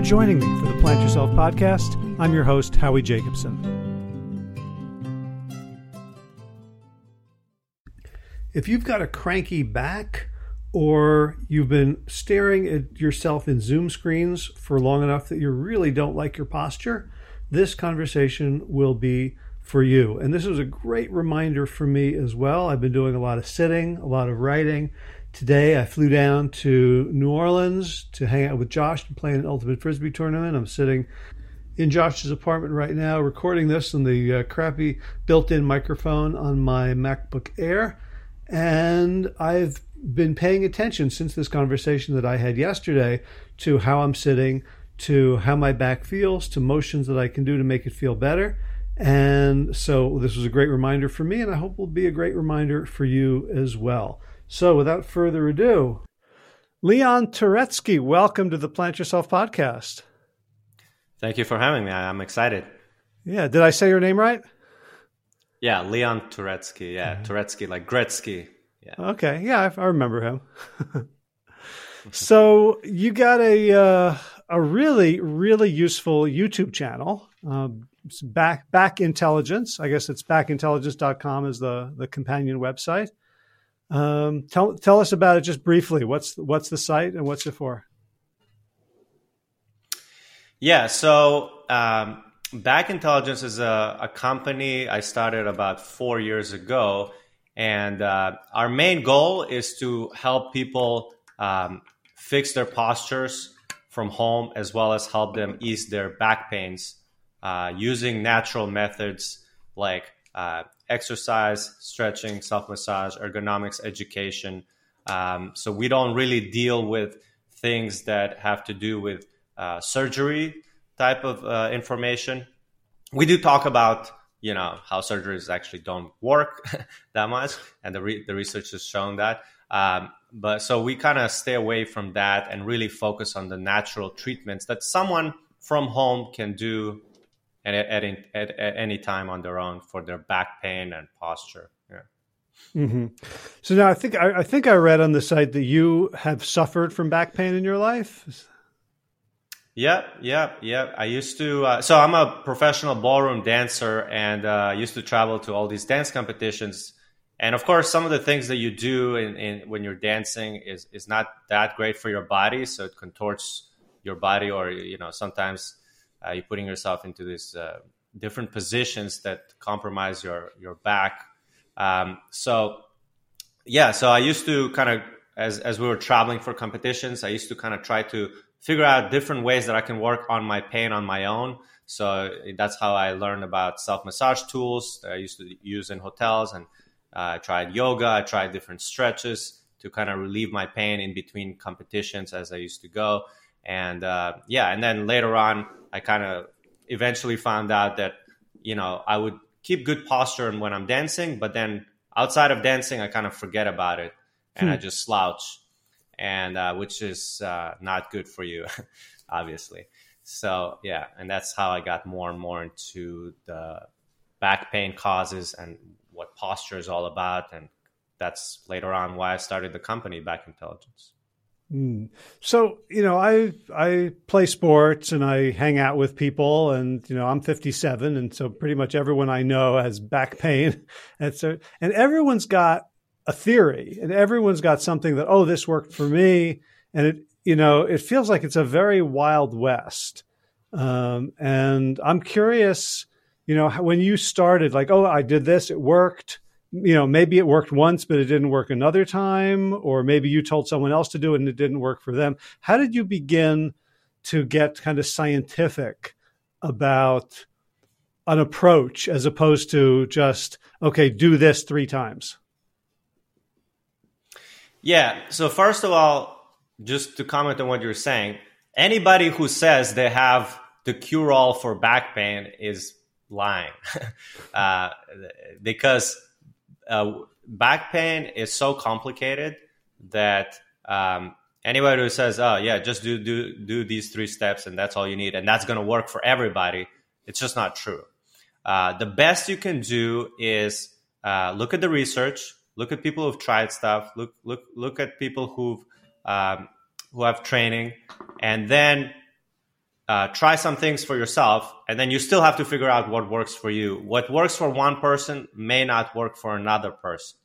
for joining me for the Plant Yourself podcast. I'm your host, Howie Jacobson. If you've got a cranky back, or you've been staring at yourself in Zoom screens for long enough that you really don't like your posture, this conversation will be for you. And this was a great reminder for me as well. I've been doing a lot of sitting, a lot of writing. Today I flew down to New Orleans to hang out with Josh and play an Ultimate Frisbee tournament. I'm sitting in Josh's apartment right now recording this on the uh, crappy built in microphone on my MacBook Air. And I've been paying attention since this conversation that I had yesterday to how I'm sitting, to how my back feels, to motions that I can do to make it feel better. And so this was a great reminder for me, and I hope will be a great reminder for you as well. So without further ado, Leon Turetsky, welcome to the Plant Yourself podcast. Thank you for having me. I'm excited. Yeah, did I say your name right? Yeah, Leon Turetsky. Yeah, mm-hmm. Turetsky, like Gretzky. Yeah. Okay. Yeah, I, I remember him. so you got a uh, a really really useful YouTube channel. Um, back back intelligence. I guess it's backintelligence.com is the the companion website. Um, tell tell us about it just briefly. What's what's the site and what's it for? Yeah, so um, Back Intelligence is a, a, company I started about four years ago, and uh, our main goal is to help people um, fix their postures from home, as well as help them ease their back pains uh, using natural methods like uh, exercise, stretching, self massage, ergonomics education. Um, so we don't really deal with things that have to do with uh, surgery type of uh, information. We do talk about you know how surgeries actually don't work that much, and the re- the research has shown that. Um, but so we kind of stay away from that and really focus on the natural treatments that someone from home can do at, at, at, at any time on their own for their back pain and posture. Yeah. Mm-hmm. So now I think I, I, think I read on the site that you have suffered from back pain in your life. Yeah, yeah, yeah. I used to. Uh, so I'm a professional ballroom dancer, and uh, I used to travel to all these dance competitions. And of course, some of the things that you do in, in, when you're dancing is is not that great for your body. So it contorts your body, or you know, sometimes uh, you're putting yourself into these uh, different positions that compromise your your back. Um, so yeah, so I used to kind of as as we were traveling for competitions, I used to kind of try to figure out different ways that I can work on my pain on my own. So that's how I learned about self massage tools that I used to use in hotels, and uh, I tried yoga. I tried different stretches to kind of relieve my pain in between competitions as I used to go. And uh, yeah, and then later on, I kind of eventually found out that you know I would keep good posture when I'm dancing, but then outside of dancing, I kind of forget about it and hmm. I just slouch, and uh, which is uh, not good for you, obviously. So yeah, and that's how I got more and more into the back pain causes and what posture is all about, and that's later on why I started the company Back Intelligence. Mm. So you know, I I play sports and I hang out with people, and you know, I'm 57, and so pretty much everyone I know has back pain, and so and everyone's got a theory, and everyone's got something that oh, this worked for me, and it you know, it feels like it's a very wild west, um, and I'm curious, you know, when you started, like oh, I did this, it worked you know, maybe it worked once, but it didn't work another time, or maybe you told someone else to do it and it didn't work for them. How did you begin to get kind of scientific about an approach as opposed to just, okay, do this three times? Yeah. So, first of all, just to comment on what you're saying, anybody who says they have the cure all for back pain is lying uh, because uh, back pain is so complicated that um, anybody who says, "Oh yeah, just do do do these three steps and that's all you need," and that's going to work for everybody, it's just not true. Uh, the best you can do is uh, look at the research, look at people who've tried stuff, look look look at people who've um, who have training, and then uh, try some things for yourself, and then you still have to figure out what works for you. What works for one person may not work for another person.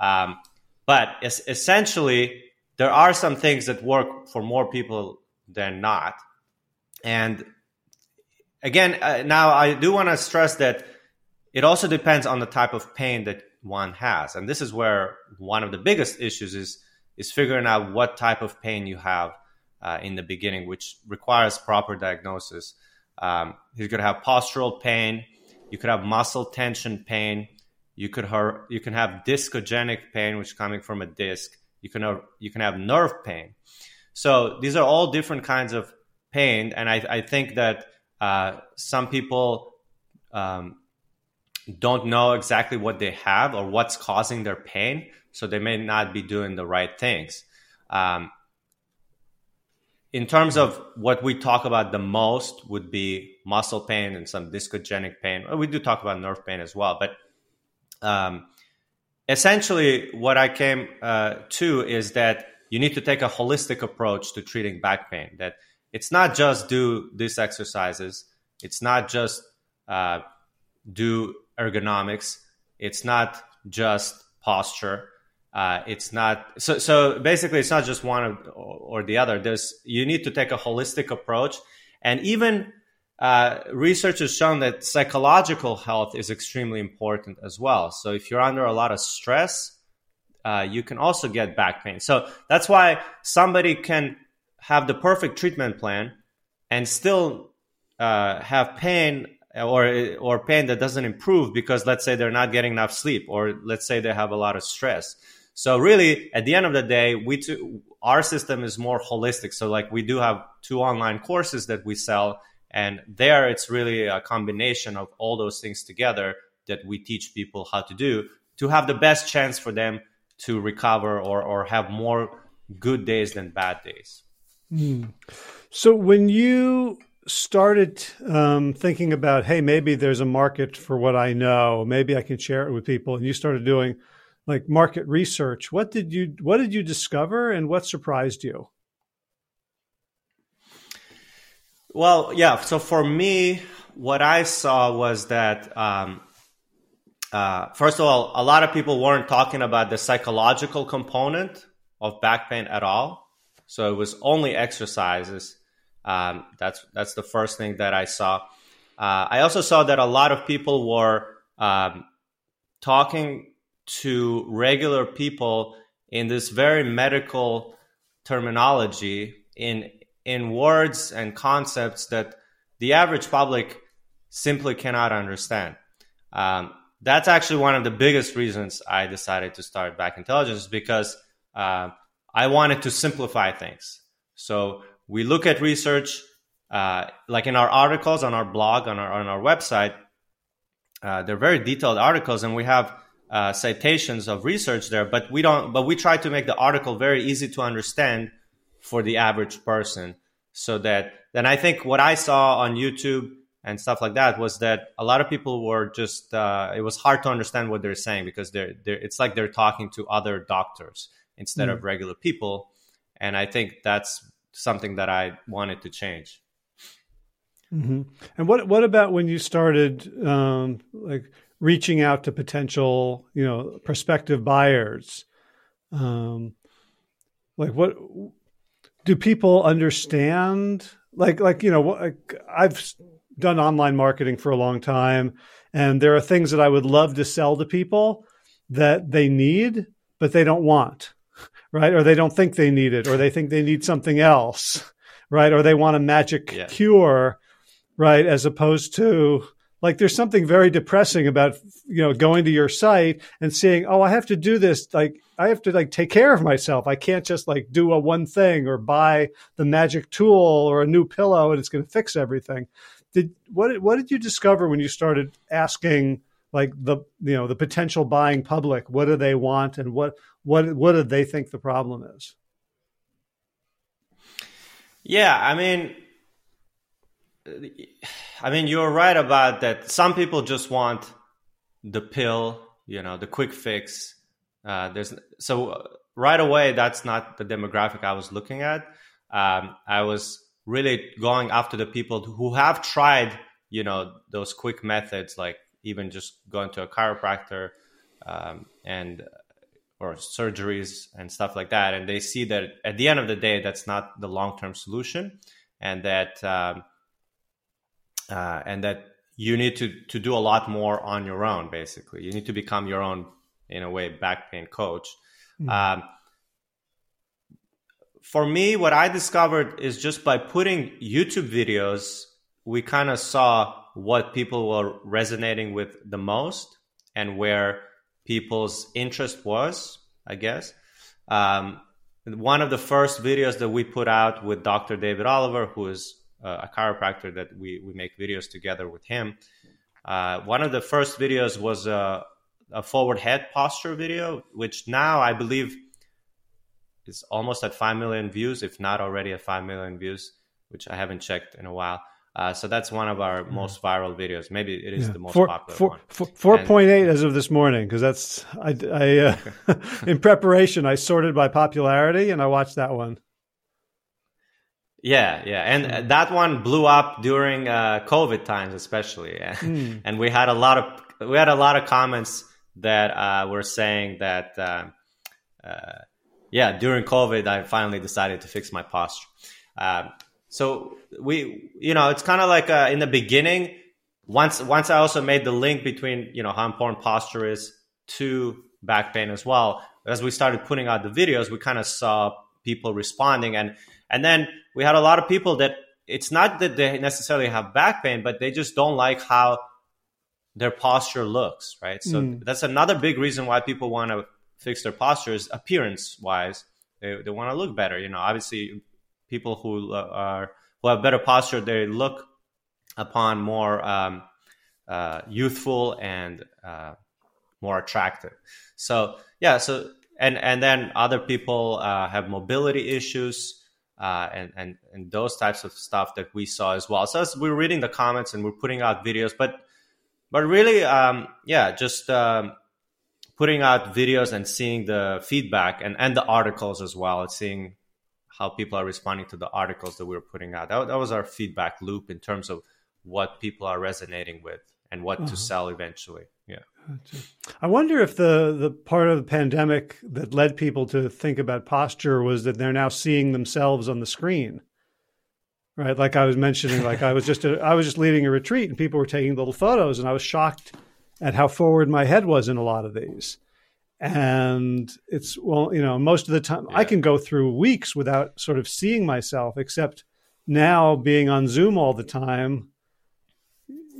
Um, but es- essentially, there are some things that work for more people than not. And again, uh, now I do want to stress that it also depends on the type of pain that one has, and this is where one of the biggest issues is is figuring out what type of pain you have uh, in the beginning, which requires proper diagnosis. Um, you could have postural pain, you could have muscle tension pain, you could have, you can have discogenic pain, which is coming from a disc. You can have, you can have nerve pain. So these are all different kinds of pain, and I, I think that uh, some people um, don't know exactly what they have or what's causing their pain, so they may not be doing the right things. Um, in terms of what we talk about the most would be muscle pain and some discogenic pain. We do talk about nerve pain as well, but um, essentially, what I came uh, to is that you need to take a holistic approach to treating back pain. That it's not just do these exercises, it's not just uh, do ergonomics, it's not just posture. Uh, it's not so. So basically, it's not just one or the other. There's you need to take a holistic approach, and even uh, research has shown that psychological health is extremely important as well. So if you're under a lot of stress, uh, you can also get back pain. So that's why somebody can have the perfect treatment plan and still uh, have pain or or pain that doesn't improve because let's say they're not getting enough sleep or let's say they have a lot of stress. So really, at the end of the day, we t- our system is more holistic. So like we do have two online courses that we sell, and there it's really a combination of all those things together that we teach people how to do to have the best chance for them to recover or or have more good days than bad days. Mm. So when you started um, thinking about, hey, maybe there's a market for what I know, maybe I can share it with people, and you started doing like market research. What did you what did you discover, and what surprised you? Well, yeah. So for me, what I saw was that um, uh, first of all, a lot of people weren't talking about the psychological component of back pain at all. So it was only exercises. Um, that's that's the first thing that I saw. Uh, I also saw that a lot of people were um, talking to regular people in this very medical terminology in in words and concepts that the average public simply cannot understand. Um, that's actually one of the biggest reasons I decided to start Back Intelligence because uh, I wanted to simplify things. So we look at research, uh, like in our articles on our blog on our on our website. Uh, they're very detailed articles, and we have uh, citations of research there. But we don't. But we try to make the article very easy to understand for the average person, so that then I think what I saw on YouTube and stuff like that was that a lot of people were just uh, it was hard to understand what they're saying because they're, they're it's like they're talking to other doctors instead mm. of regular people and i think that's something that I wanted to change. Mm-hmm. And what what about when you started um, like reaching out to potential, you know, prospective buyers? Um, like what do people understand? Like like you know, like I've done online marketing for a long time, and there are things that I would love to sell to people that they need, but they don't want right? Or they don't think they need it, or they think they need something else, right? Or they want a magic yeah. cure, right? As opposed to like there's something very depressing about you know going to your site and seeing oh i have to do this like i have to like take care of myself. I can't just like do a one thing or buy the magic tool or a new pillow and it's going to fix everything. Did what what did you discover when you started asking like the you know the potential buying public what do they want and what what what do they think the problem is? Yeah i mean i mean you're right about that. Some people just want the pill you know the quick fix. Uh, there's so right away that's not the demographic i was looking at. Um, i was really going after the people who have tried, you know, those quick methods, like even just going to a chiropractor um, and or surgeries and stuff like that, and they see that at the end of the day, that's not the long term solution, and that um, uh, and that you need to to do a lot more on your own. Basically, you need to become your own, in a way, back pain coach. Mm-hmm. Um, for me, what I discovered is just by putting YouTube videos, we kind of saw what people were resonating with the most and where people's interest was, I guess. Um, one of the first videos that we put out with Dr. David Oliver, who is a chiropractor that we, we make videos together with him. Uh, one of the first videos was a, a forward head posture video, which now I believe is almost at 5 million views, if not already at 5 million views, which I haven't checked in a while. Uh, so that's one of our most viral videos. Maybe it is yeah. the most four, popular four, one. Four point eight as of this morning, because that's I, I uh, in preparation. I sorted by popularity, and I watched that one. Yeah, yeah, and that one blew up during uh, COVID times, especially, mm. and we had a lot of we had a lot of comments that uh, were saying that uh, uh, yeah, during COVID, I finally decided to fix my posture. Um, so we, you know, it's kind of like uh, in the beginning. Once, once I also made the link between, you know, how important posture is to back pain as well. As we started putting out the videos, we kind of saw people responding, and and then we had a lot of people that it's not that they necessarily have back pain, but they just don't like how their posture looks, right? So mm. that's another big reason why people want to fix their postures appearance wise. They, they want to look better. You know, obviously, people who are who have better posture, they look upon more um, uh, youthful and uh, more attractive. So yeah, so and and then other people uh, have mobility issues. Uh, and, and and those types of stuff that we saw as well. So as we're reading the comments and we're putting out videos, but but really, um, yeah, just um, putting out videos and seeing the feedback and, and the articles as well, seeing how people are responding to the articles that we were putting out. That, that was our feedback loop in terms of what people are resonating with and what uh-huh. to sell eventually. Yeah. I wonder if the the part of the pandemic that led people to think about posture was that they're now seeing themselves on the screen. Right, like I was mentioning, like I was just a, I was just leading a retreat and people were taking little photos, and I was shocked at how forward my head was in a lot of these. And it's, well, you know, most of the time yeah. I can go through weeks without sort of seeing myself, except now being on Zoom all the time,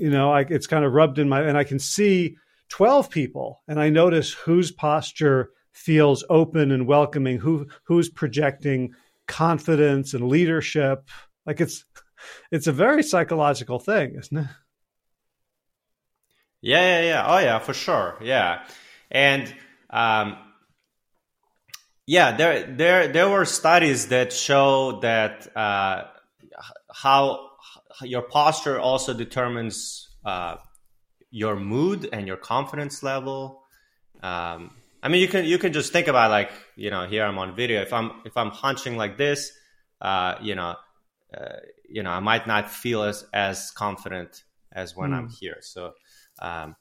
you know, I, it's kind of rubbed in my, and I can see 12 people and I notice whose posture feels open and welcoming, who, who's projecting confidence and leadership. Like it's, it's a very psychological thing, isn't it? Yeah, yeah, yeah. Oh, yeah, for sure. Yeah, and um, yeah, there, there, there were studies that show that uh, how your posture also determines uh, your mood and your confidence level. Um, I mean, you can you can just think about like you know here I'm on video. If I'm if I'm hunching like this, uh, you know, uh, you know, I might not feel as as confident as when mm. I'm hmm. here. So um,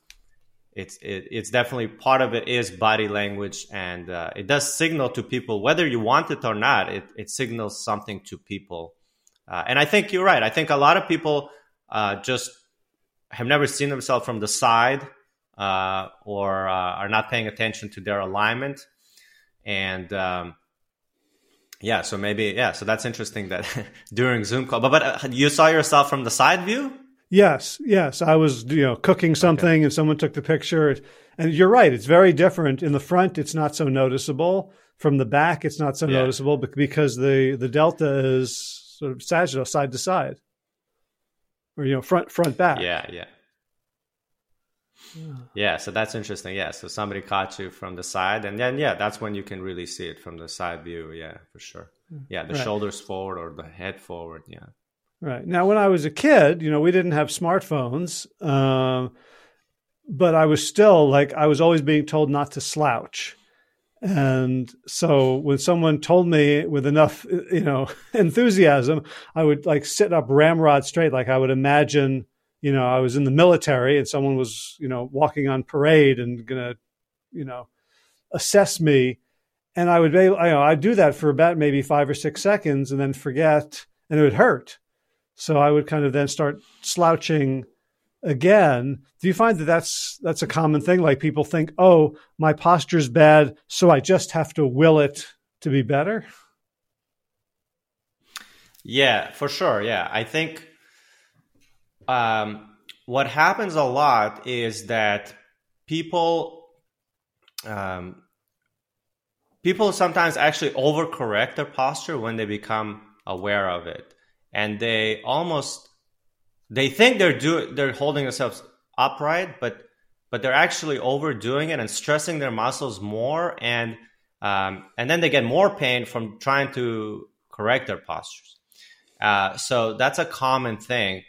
it's it, it's definitely part of it is body language and uh, it does signal to people whether you want it or not it, it signals something to people uh, and i think you're right i think a lot of people uh, just have never seen themselves from the side uh, or uh, are not paying attention to their alignment and um, yeah so maybe yeah so that's interesting that during zoom call but, but uh, you saw yourself from the side view Yes, yes. I was, you know, cooking something okay. and someone took the picture. And you're right. It's very different. In the front, it's not so noticeable. From the back, it's not so yeah. noticeable because the, the delta is sort of sagittal, side to side. Or, you know, front, front, back. Yeah, yeah. Yeah. yeah, so that's interesting. Yeah, so somebody caught you from the side, and then yeah, that's when you can really see it from the side view. Yeah, for sure. Hmm. Yeah, the right. shoulders forward or the head forward. Yeah. Right. Now, when I was a kid, you know, we didn't have smartphones, uh, but I was still like, I was always being told not to slouch. And so when someone told me with enough, you know, enthusiasm, I would like sit up ramrod straight. Like I would imagine, you know, I was in the military and someone was, you know, walking on parade and gonna, you know, assess me. And I would be, you know, I'd do that for about maybe five or six seconds and then forget and it would hurt. So I would kind of then start slouching again. Do you find that that's that's a common thing? Like people think, "Oh, my posture's bad, so I just have to will it to be better." Yeah, for sure. Yeah, I think um, what happens a lot is that people um, people sometimes actually overcorrect their posture when they become aware of it and they almost they think they're do they're holding themselves upright, but but they're actually overdoing it and stressing their muscles more, and um, and then they get more pain from trying to correct their postures. Uh, so that's a common thing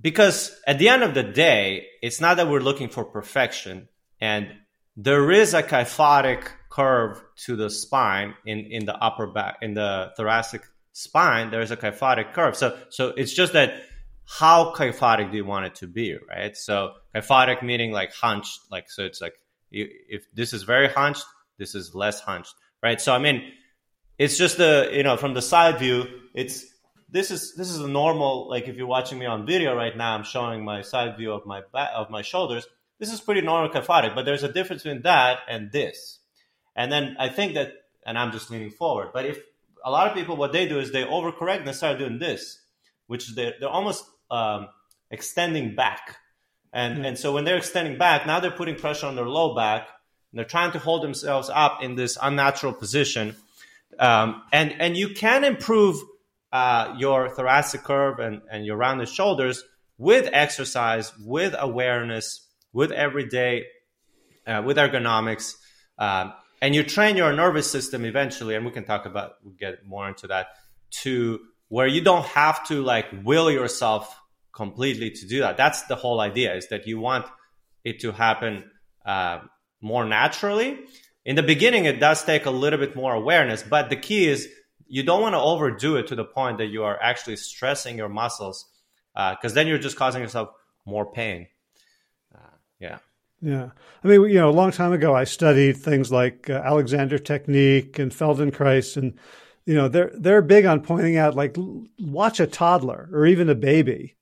because at the end of the day, it's not that we're looking for perfection, and there is a kyphotic curve to the spine in in the upper back in the thoracic spine. There's a kyphotic curve. So so it's just that how kyphotic do you want it to be, right? So kyphotic meaning like hunched, like so it's like if this is very hunched, this is less hunched, right? So I mean, it's just the you know from the side view, it's this is this is a normal like if you're watching me on video right now, I'm showing my side view of my back of my shoulders. This is pretty normal kyphotic, but there's a difference between that and this. And then I think that, and I'm just leaning forward. But if a lot of people, what they do is they overcorrect and they start doing this, which they're, they're almost um, extending back. And, mm-hmm. and so when they're extending back, now they're putting pressure on their low back. And they're trying to hold themselves up in this unnatural position. Um, and, and you can improve uh, your thoracic curve and, and your rounded shoulders with exercise, with awareness, with everyday, uh, with ergonomics. Um, and you train your nervous system eventually, and we can talk about, we'll get more into that, to where you don't have to like will yourself completely to do that. That's the whole idea is that you want it to happen uh, more naturally. In the beginning, it does take a little bit more awareness, but the key is you don't want to overdo it to the point that you are actually stressing your muscles because uh, then you're just causing yourself more pain. Uh, yeah. Yeah. I mean, you know, a long time ago, I studied things like uh, Alexander technique and Feldenkrais and you know they're they're big on pointing out like watch a toddler or even a baby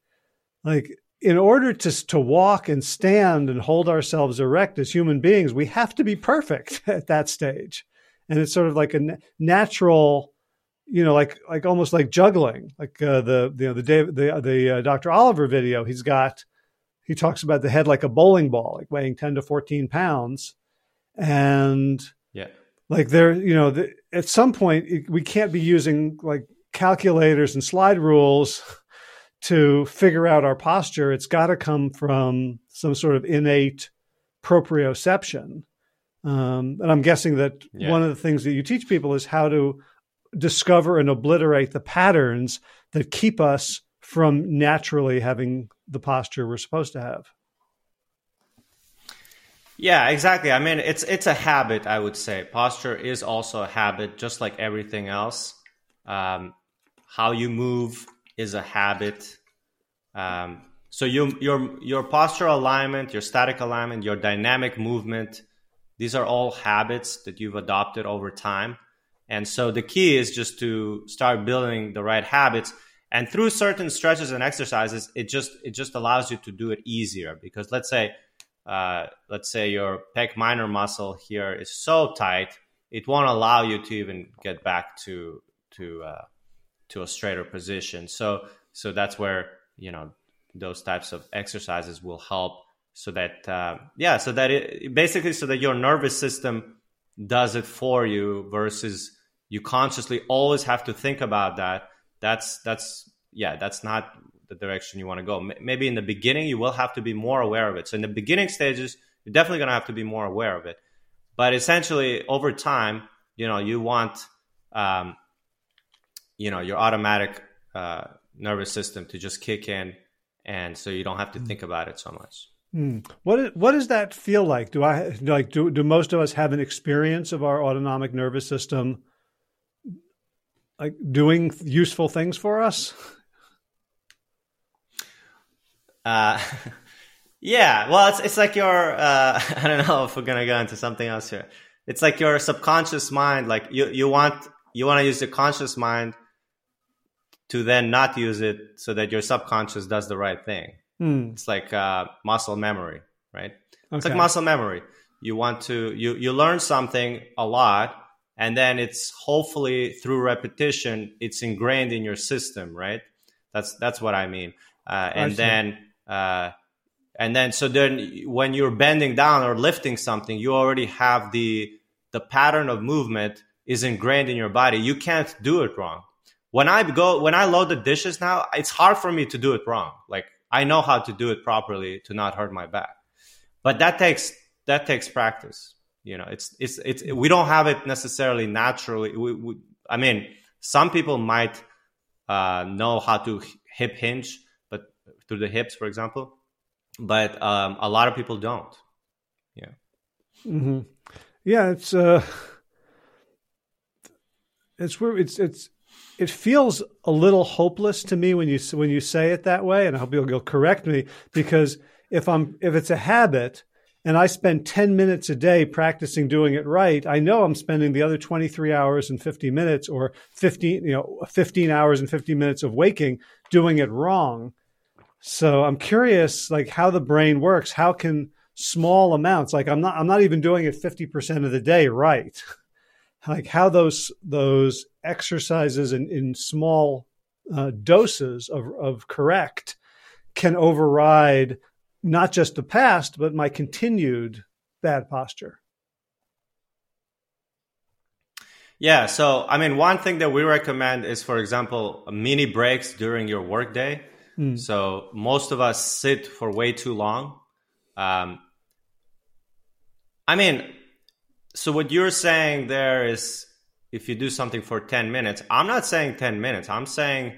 like in order to to walk and stand and hold ourselves erect as human beings we have to be perfect at that stage. And it's sort of like a natural you know like like almost like juggling. Like uh, the you know the David, the the uh, Dr. Oliver video he's got he talks about the head like a bowling ball like weighing 10 to 14 pounds. And yeah. like there you know the, at some point we can't be using like calculators and slide rules to figure out our posture it's got to come from some sort of innate proprioception um, and i'm guessing that yeah. one of the things that you teach people is how to discover and obliterate the patterns that keep us from naturally having the posture we're supposed to have yeah, exactly. I mean, it's it's a habit. I would say posture is also a habit, just like everything else. Um, how you move is a habit. Um, so you, your your posture alignment, your static alignment, your dynamic movement, these are all habits that you've adopted over time. And so the key is just to start building the right habits. And through certain stretches and exercises, it just it just allows you to do it easier. Because let's say uh, let's say your pec minor muscle here is so tight, it won't allow you to even get back to to uh, to a straighter position. So so that's where you know those types of exercises will help. So that uh, yeah, so that it basically so that your nervous system does it for you versus you consciously always have to think about that. That's that's yeah, that's not the direction you want to go. Maybe in the beginning, you will have to be more aware of it. So in the beginning stages, you're definitely going to have to be more aware of it. But essentially, over time, you know, you want, um, you know, your automatic uh, nervous system to just kick in, and so you don't have to mm-hmm. think about it so much. Hmm. What what does that feel like? Do I like do do most of us have an experience of our autonomic nervous system like doing useful things for us? Uh, yeah. Well, it's it's like your uh, I don't know if we're gonna go into something else here. It's like your subconscious mind. Like you you want you want to use the conscious mind to then not use it so that your subconscious does the right thing. Hmm. It's like uh, muscle memory, right? Okay. It's like muscle memory. You want to you you learn something a lot, and then it's hopefully through repetition, it's ingrained in your system, right? That's that's what I mean. Uh, and then uh, and then so then when you're bending down or lifting something, you already have the the pattern of movement is ingrained in your body. You can't do it wrong. When I go when I load the dishes now, it's hard for me to do it wrong. Like I know how to do it properly to not hurt my back. But that takes that takes practice. You know, it's it's it's we don't have it necessarily naturally. We, we, I mean, some people might uh, know how to hip hinge, but through the hips, for example. But um, a lot of people don't. Yeah. Mm-hmm. Yeah, it's uh, it's where it's it's it feels a little hopeless to me when you when you say it that way, and I hope you'll, you'll correct me because if I'm if it's a habit and I spend 10 minutes a day practicing doing it right, I know I'm spending the other 23 hours and 50 minutes or 15 you know 15 hours and 50 minutes of waking doing it wrong. So I'm curious like how the brain works. How can small amounts like I'm not I'm not even doing it 50% of the day right. like how those those exercises in, in small uh, doses of, of correct can override not just the past but my continued bad posture. Yeah so i mean one thing that we recommend is for example mini breaks during your workday. Mm. so most of us sit for way too long. Um, i mean so what you're saying there is if you do something for 10 minutes, I'm not saying 10 minutes. I'm saying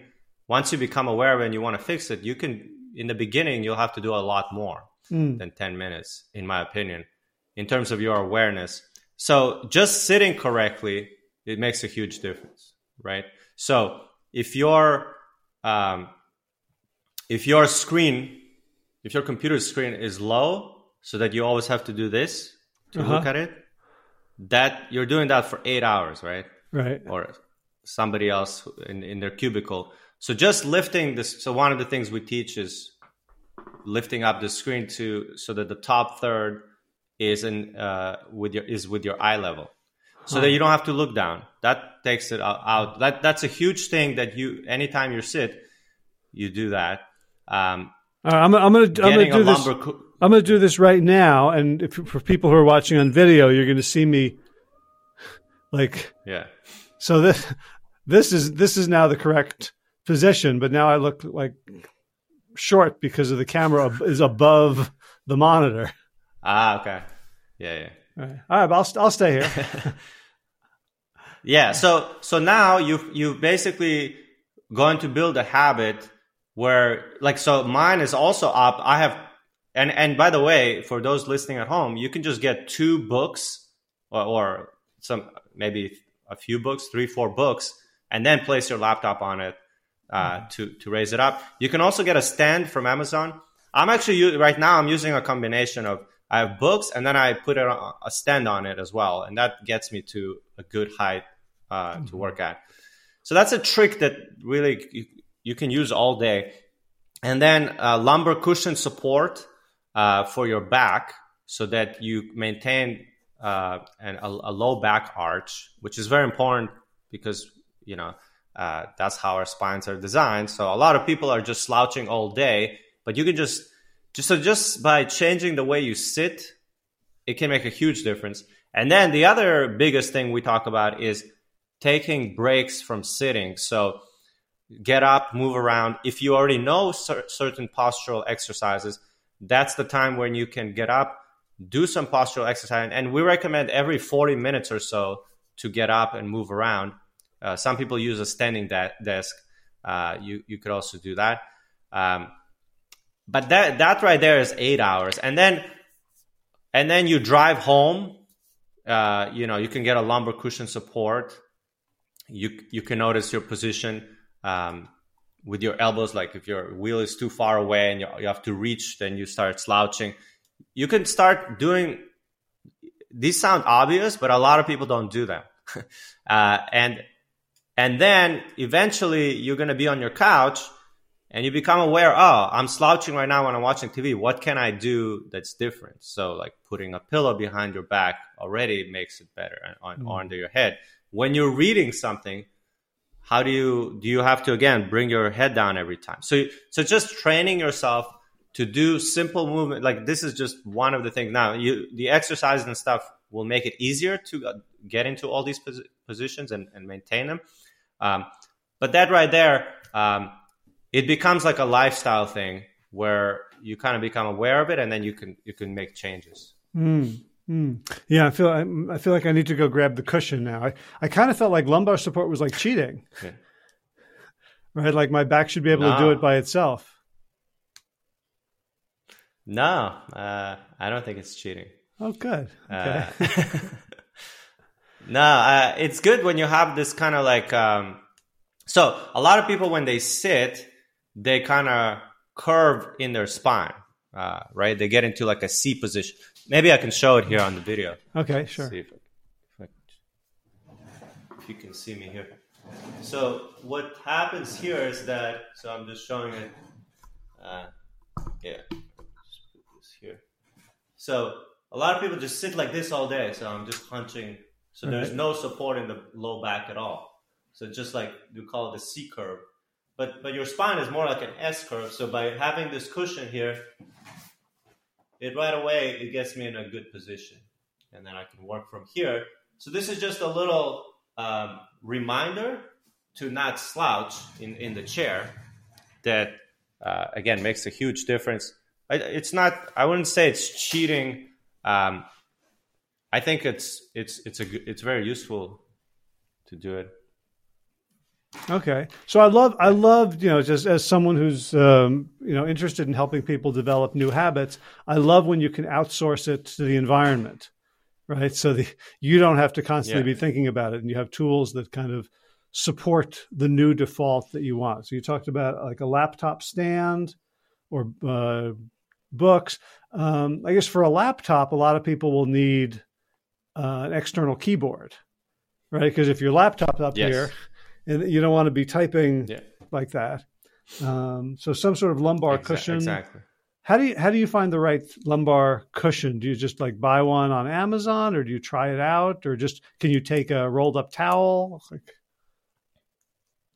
once you become aware of it and you want to fix it, you can in the beginning you'll have to do a lot more mm. than 10 minutes in my opinion in terms of your awareness. So just sitting correctly, it makes a huge difference, right? So if your um, if your screen, if your computer screen is low, so that you always have to do this to uh-huh. look at it, that you're doing that for eight hours, right? Right. Or somebody else in, in their cubicle. So just lifting this. So one of the things we teach is lifting up the screen to so that the top third is in uh, with your is with your eye level, so huh. that you don't have to look down. That takes it out. That that's a huge thing that you anytime you sit, you do that. Um, I'm, I'm gonna I'm gonna do this. Co- I'm going to do this right now, and if, for people who are watching on video, you're going to see me like yeah. So this this is this is now the correct position, but now I look like short because of the camera is above the monitor. Ah, okay. Yeah, yeah. All right, All right I'll I'll stay here. yeah. So so now you you basically going to build a habit where like so mine is also up. I have and and by the way, for those listening at home, you can just get two books or, or some maybe a few books, three, four books, and then place your laptop on it uh, mm-hmm. to to raise it up. You can also get a stand from Amazon. I'm actually right now. I'm using a combination of I have books and then I put a, a stand on it as well, and that gets me to a good height uh, mm-hmm. to work at. So that's a trick that really you, you can use all day. And then uh, lumbar cushion support uh, for your back so that you maintain uh, an, a, a, low back arch, which is very important because you know uh, that's how our spines are designed. So a lot of people are just slouching all day, but you can just just so just by changing the way you sit, it can make a huge difference. And then the other biggest thing we talk about is taking breaks from sitting. So get up, move around. If you already know cer- certain postural exercises, that's the time when you can get up, do some postural exercise. And we recommend every 40 minutes or so to get up and move around. Uh, some people use a standing de- desk. Uh, you, you could also do that. Um, but that that right there is eight hours, and then and then you drive home. Uh, you know, you can get a lumbar cushion support. You you can notice your position um, with your elbows. Like if your wheel is too far away and you, you have to reach, then you start slouching. You can start doing. These sound obvious, but a lot of people don't do them. uh, and and then eventually you're going to be on your couch and you become aware oh i'm slouching right now when i'm watching tv what can i do that's different so like putting a pillow behind your back already makes it better on, mm. under your head when you're reading something how do you do you have to again bring your head down every time? So so just training yourself to do simple movement like this is just one of the things. Now you the exercise and stuff will make it easier to uh, get into all these pos- positions and, and maintain them. Um, but that right there um, it becomes like a lifestyle thing where you kind of become aware of it and then you can you can make changes. Mm, mm. yeah i feel I, I, feel like i need to go grab the cushion now i, I kind of felt like lumbar support was like cheating yeah. right like my back should be able no. to do it by itself no uh, i don't think it's cheating oh good uh, okay. uh, no uh, it's good when you have this kind of like um, so a lot of people when they sit they kind of curve in their spine, uh, right? They get into like a C position. Maybe I can show it here on the video. Okay, sure. See if, I, if, I, if you can see me here. So what happens here is that, so I'm just showing it. Uh, yeah, just put this here. So a lot of people just sit like this all day. So I'm just punching. So there's no support in the low back at all. So just like we call it the C curve but but your spine is more like an S curve. So by having this cushion here, it right away it gets me in a good position, and then I can work from here. So this is just a little um, reminder to not slouch in in the chair. That uh, again makes a huge difference. It's not. I wouldn't say it's cheating. Um, I think it's it's it's a it's very useful to do it. Okay, so I love I love you know just as someone who's um, you know interested in helping people develop new habits, I love when you can outsource it to the environment, right? So the, you don't have to constantly yeah. be thinking about it, and you have tools that kind of support the new default that you want. So you talked about like a laptop stand or uh, books. Um, I guess for a laptop, a lot of people will need uh, an external keyboard, right? Because if your laptop's up yes. here and you don't want to be typing yeah. like that. Um, so some sort of lumbar cushion. Exactly. How do you how do you find the right lumbar cushion? Do you just like buy one on Amazon, or do you try it out, or just can you take a rolled up towel? Like...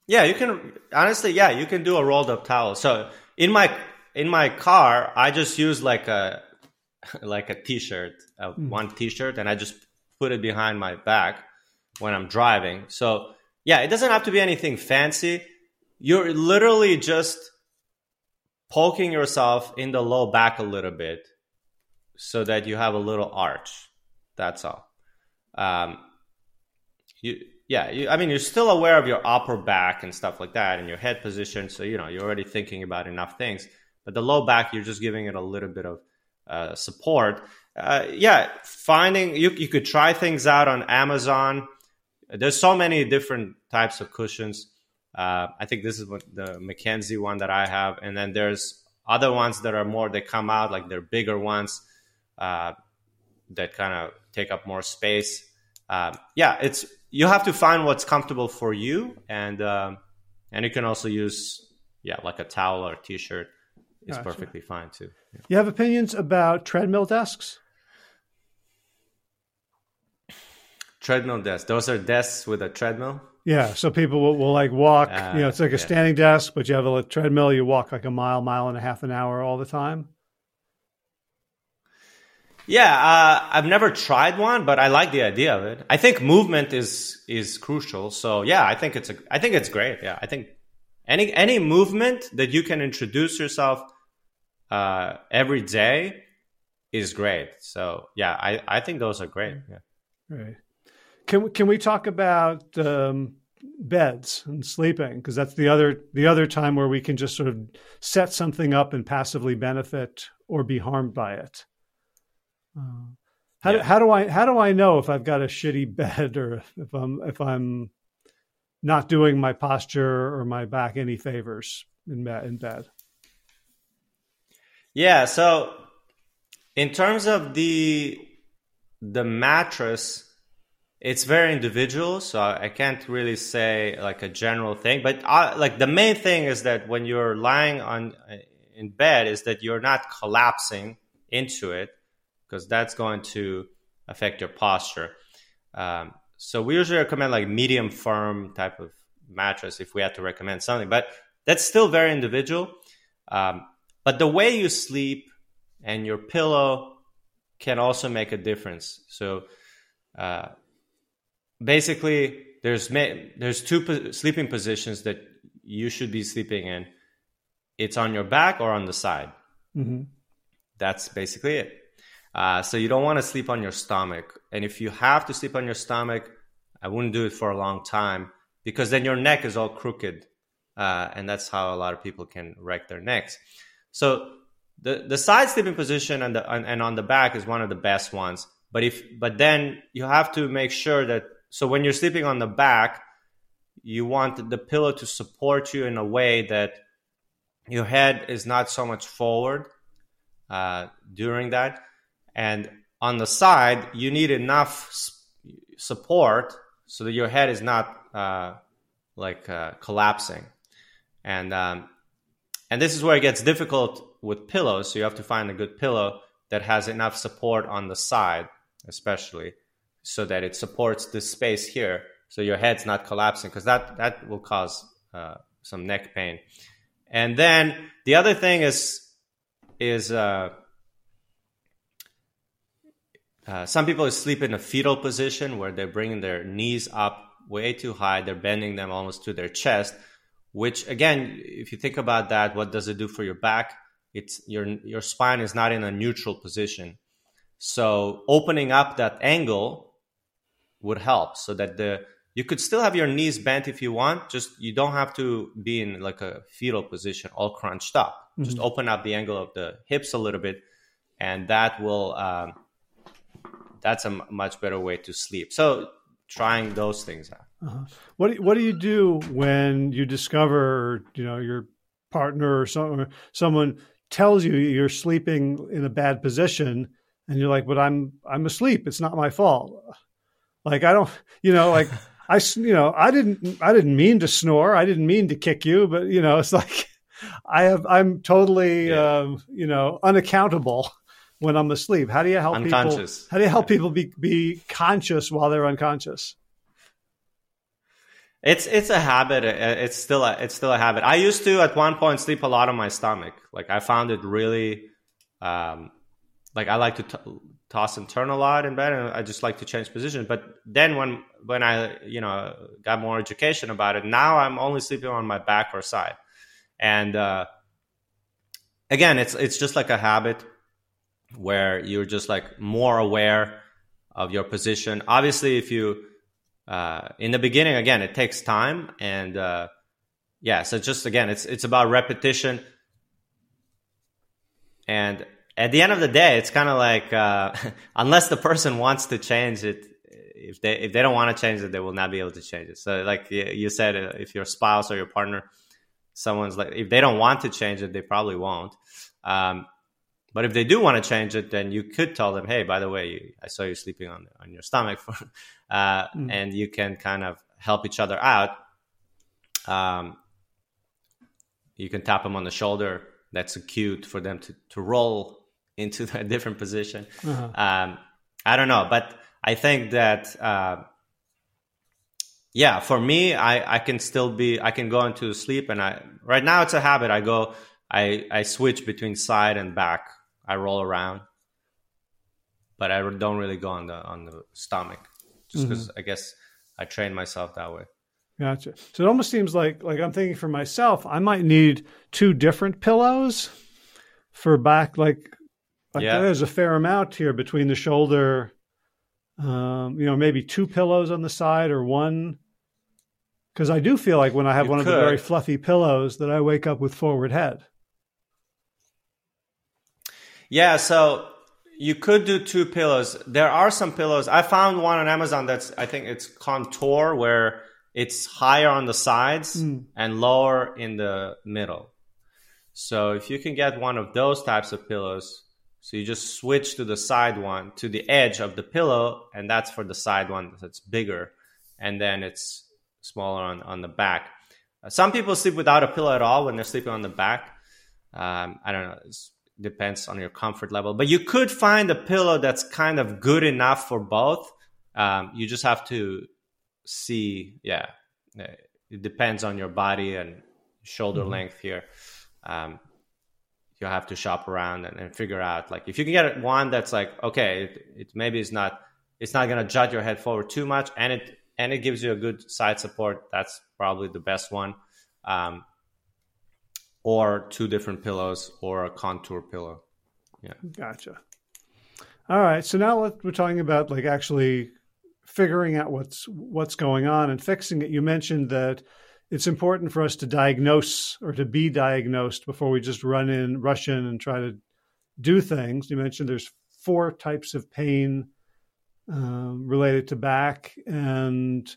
Yeah, you can. Honestly, yeah, you can do a rolled up towel. So in my in my car, I just use like a like a t-shirt, uh, mm. one t-shirt, and I just put it behind my back when I'm driving. So yeah, it doesn't have to be anything fancy. You're literally just poking yourself in the low back a little bit so that you have a little arch. That's all. Um, you, yeah, you, I mean, you're still aware of your upper back and stuff like that and your head position. So, you know, you're already thinking about enough things. But the low back, you're just giving it a little bit of uh, support. Uh, yeah, finding, you, you could try things out on Amazon. There's so many different types of cushions. Uh, I think this is what the McKenzie one that I have, and then there's other ones that are more. They come out like they're bigger ones uh, that kind of take up more space. Uh, yeah, it's you have to find what's comfortable for you, and um, and you can also use yeah like a towel or a t-shirt is gotcha. perfectly fine too. Yeah. You have opinions about treadmill desks? Treadmill desks. Those are desks with a treadmill. Yeah, so people will, will like walk. Uh, you know, it's like a yeah. standing desk, but you have a treadmill. You walk like a mile, mile and a half an hour all the time. Yeah, uh, I've never tried one, but I like the idea of it. I think movement is is crucial. So yeah, I think it's a, I think it's great. Yeah, I think any any movement that you can introduce yourself uh, every day is great. So yeah, I I think those are great. Yeah. Right. Can can we talk about um, beds and sleeping because that's the other the other time where we can just sort of set something up and passively benefit or be harmed by it. Uh, how, yeah. do, how do I how do I know if I've got a shitty bed or if I'm if I'm not doing my posture or my back any favors in bed in bed? Yeah, so in terms of the the mattress it's very individual so i can't really say like a general thing but I, like the main thing is that when you're lying on in bed is that you're not collapsing into it because that's going to affect your posture. Um, so we usually recommend like medium firm type of mattress if we had to recommend something but that's still very individual. Um, but the way you sleep and your pillow can also make a difference. So uh, basically there's there's two sleeping positions that you should be sleeping in. It's on your back or on the side. Mm-hmm. That's basically it. Uh, so you don't want to sleep on your stomach, and if you have to sleep on your stomach, I wouldn't do it for a long time because then your neck is all crooked, uh, and that's how a lot of people can wreck their necks. So the the side sleeping position and the and on the back is one of the best ones. But if but then you have to make sure that so when you're sleeping on the back, you want the pillow to support you in a way that your head is not so much forward uh, during that. And on the side, you need enough support so that your head is not uh, like uh, collapsing. And um, and this is where it gets difficult with pillows. So you have to find a good pillow that has enough support on the side, especially so that it supports this space here so your head's not collapsing because that that will cause uh, some neck pain. And then the other thing is is uh, uh, some people sleep in a fetal position where they're bringing their knees up way too high they're bending them almost to their chest which again if you think about that what does it do for your back? It's your your spine is not in a neutral position. So opening up that angle would help so that the you could still have your knees bent if you want just you don't have to be in like a fetal position all crunched up. Mm-hmm. just open up the angle of the hips a little bit and that will um, that's a much better way to sleep. So trying those things out. Uh-huh. what, do, what do you do when you discover you know your partner or someone someone tells you you're sleeping in a bad position and you're like but i'm i'm asleep. It's not my fault like I don't, you know, like I, you know, I didn't, I didn't mean to snore. I didn't mean to kick you, but you know, it's like I have, I'm totally, yeah. um, you know, unaccountable when I'm asleep. How do you help people? How do you help people be be conscious while they're unconscious? It's it's a habit. It's still a, it's still a habit. I used to at one point sleep a lot on my stomach. Like I found it really, um, like I like to t- toss and turn a lot in bed and I just like to change position. But then when when I you know got more education about it, now I'm only sleeping on my back or side. And uh, again, it's it's just like a habit where you're just like more aware of your position. Obviously, if you uh, in the beginning, again, it takes time and uh, yeah. So just again, it's it's about repetition and at the end of the day, it's kind of like uh, unless the person wants to change it, if they if they don't want to change it, they will not be able to change it. So, like you said, uh, if your spouse or your partner, someone's like, if they don't want to change it, they probably won't. Um, but if they do want to change it, then you could tell them, "Hey, by the way, I saw you sleeping on on your stomach," for, uh, mm. and you can kind of help each other out. Um, you can tap them on the shoulder. That's a cue for them to to roll into a different position. Uh-huh. Um, I don't know, but I think that uh, yeah, for me, I I can still be I can go into sleep, and I right now it's a habit. I go I I switch between side and back. I roll around, but I don't really go on the on the stomach just because mm-hmm. I guess I train myself that way. Gotcha. So it almost seems like like I'm thinking for myself, I might need two different pillows for back like like yeah. there's a fair amount here between the shoulder, um, you know, maybe two pillows on the side or one. Because I do feel like when I have You one of the very fluffy pillows that I wake up with forward head. Yeah, so you could do two pillows. There are some pillows. I found one on Amazon that's I think it's contour where it's higher on the sides and lower in the middle. So if you can get one of those types of pillows, so you just switch to the side one to the edge of the pillow, and that's for the side one that's bigger, and then it's smaller on, on the back. Uh, some people sleep without a pillow at all when they're sleeping on the back. Um, I don't know. It depends on your comfort level, but you could find a pillow that's kind of good enough for both. Um, you just have to see. Yeah, uh, it depends on your body and shoulder length here. Um, you have to shop around and, and figure out like if you can get one that's like okay, it, it maybe it's not it's not gonna jut your head forward too much, and it and it gives you a good side support. That's probably the best one. Um, or two different pillows or a contour pillow. Yeah. Gotcha. All right. So now let, we're talking about like actually figuring out what's what's going on and fixing it. You mentioned that it's important for us to diagnose or to be diagnosed before we just run in, rush in, and try to do things. You mentioned there's four types of pain um, related to back, and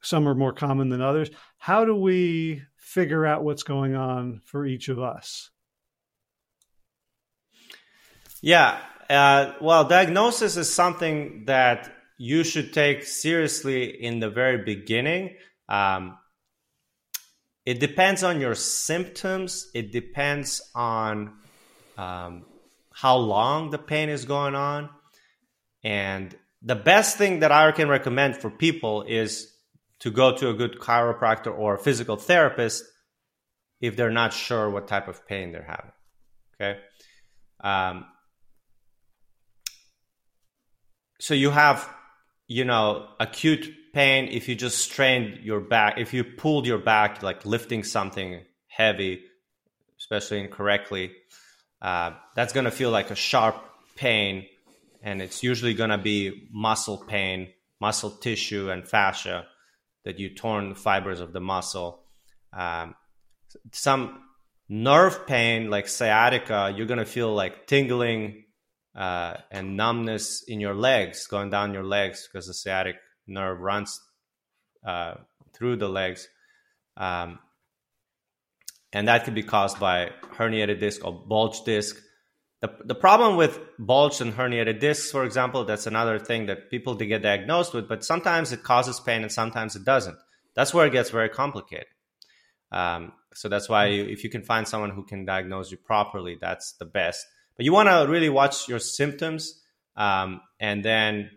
some are more common than others. How do we figure out what's going on for each of us? Yeah. Uh, well, diagnosis is something that you should take seriously in the very beginning. Um, it depends on your symptoms. It depends on um, how long the pain is going on. And the best thing that I can recommend for people is to go to a good chiropractor or physical therapist if they're not sure what type of pain they're having. Okay. Um, so you have, you know, acute pain if you just strained your back, if you pulled your back, like lifting something heavy, especially incorrectly, uh, that's going to feel like a sharp pain. And it's usually going to be muscle pain, muscle tissue, and fascia that you torn fibers of the muscle. Um, some nerve pain, like sciatica, you're going to feel like tingling uh, and numbness in your legs, going down your legs because the sciatic nerve runs uh, through the legs. Um, and that could be caused by herniated disc or bulge disc. The, the problem with bulged and herniated discs, for example, that's another thing that people get diagnosed with, but sometimes it causes pain and sometimes it doesn't. That's where it gets very complicated. Um, so that's why you, if you can find someone who can diagnose you properly, that's the best. But you want to really watch your symptoms um, and then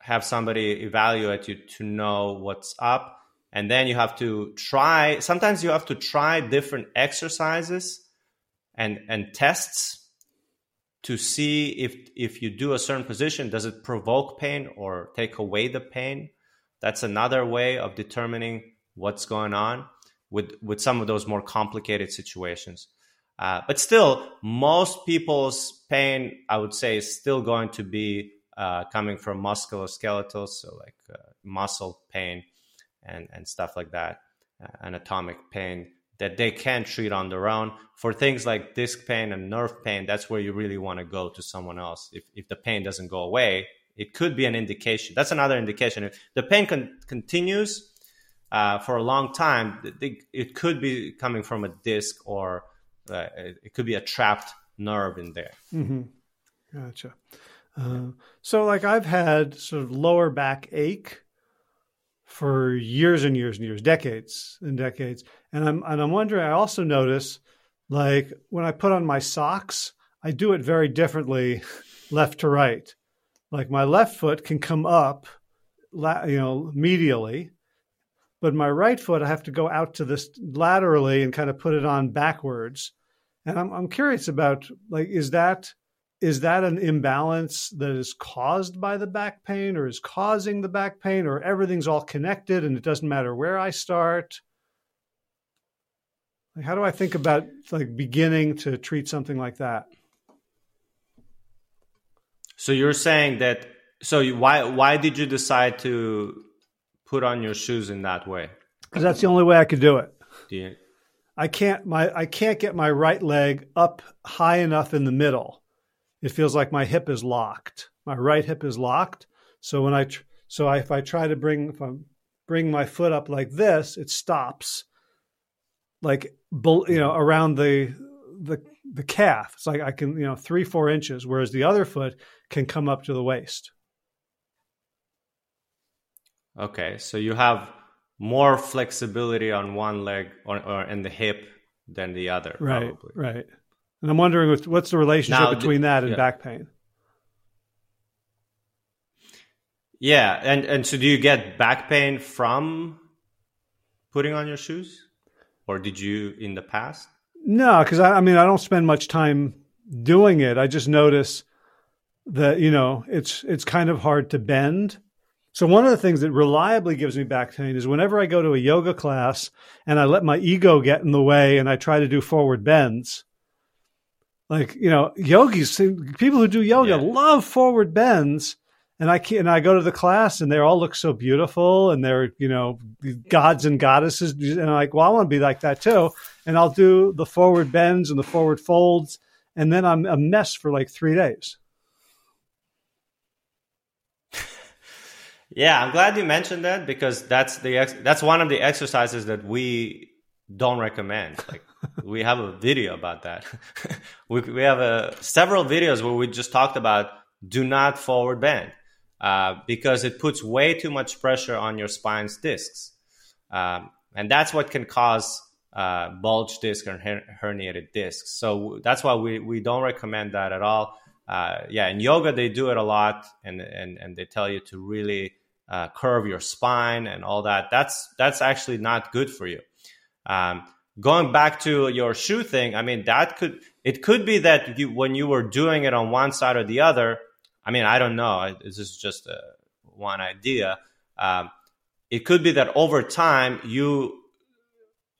have somebody evaluate you to know what's up. And then you have to try, sometimes you have to try different exercises and, and tests to see if, if you do a certain position, does it provoke pain or take away the pain? That's another way of determining what's going on with, with some of those more complicated situations. Uh, but still, most people's pain, I would say, is still going to be uh, coming from musculoskeletal, so like uh, muscle pain and, and stuff like that, uh, anatomic pain that they can treat on their own. For things like disc pain and nerve pain, that's where you really want to go to someone else. If, if the pain doesn't go away, it could be an indication. That's another indication. If the pain con- continues uh, for a long time, it could be coming from a disc or uh, it could be a trapped nerve in there. Mm-hmm. Gotcha. Uh, so, like, I've had sort of lower back ache for years and years and years, decades and decades, and I'm and I'm wondering. I also notice, like, when I put on my socks, I do it very differently, left to right. Like, my left foot can come up, you know, medially, but my right foot, I have to go out to this laterally and kind of put it on backwards. And I'm, I'm curious about like, is that is that an imbalance that is caused by the back pain or is causing the back pain or everything's all connected and it doesn't matter where I start? Like, how do I think about like beginning to treat something like that? So you're saying that so you, why why did you decide to put on your shoes in that way? Because that's the only way I could do it. I can't my I can't get my right leg up high enough in the middle. It feels like my hip is locked. My right hip is locked. So when I tr- so I, if I try to bring if I bring my foot up like this, it stops. Like you know around the the the calf. It's like I can you know three four inches, whereas the other foot can come up to the waist. Okay, so you have more flexibility on one leg or, or in the hip than the other. Right, probably. right. And I'm wondering what's, the relationship Now, between that and yeah. back pain. Yeah, and and so do you get back pain from putting on your shoes, or did you in the past? No, because I, I mean I don't spend much time doing it. I just notice that you know it's it's kind of hard to bend. So one of the things that reliably gives me back pain is whenever I go to a yoga class and I let my ego get in the way and I try to do forward bends. Like you know, yogis, people who do yoga Yeah. love forward bends, and I can and I go to the class and they all look so beautiful and they're you know gods and goddesses and I'm like, well, I want to be like that too. And I'll do the forward bends and the forward folds, and then I'm a mess for like three days. Yeah, I'm glad you mentioned that because that's the ex- that's one of the exercises that we don't recommend. Like we have a video about that. we we have a, several videos where we just talked about do not forward bend uh, because it puts way too much pressure on your spine's discs, um, and that's what can cause uh, bulge disc or her- herniated discs. So that's why we we don't recommend that at all. Uh, yeah, in yoga they do it a lot, and and and they tell you to really uh, curve your spine and all that. That's that's actually not good for you. Um, going back to your shoe thing, I mean that could it could be that you, when you were doing it on one side or the other. I mean, I don't know. This is just a, one idea. Um, it could be that over time you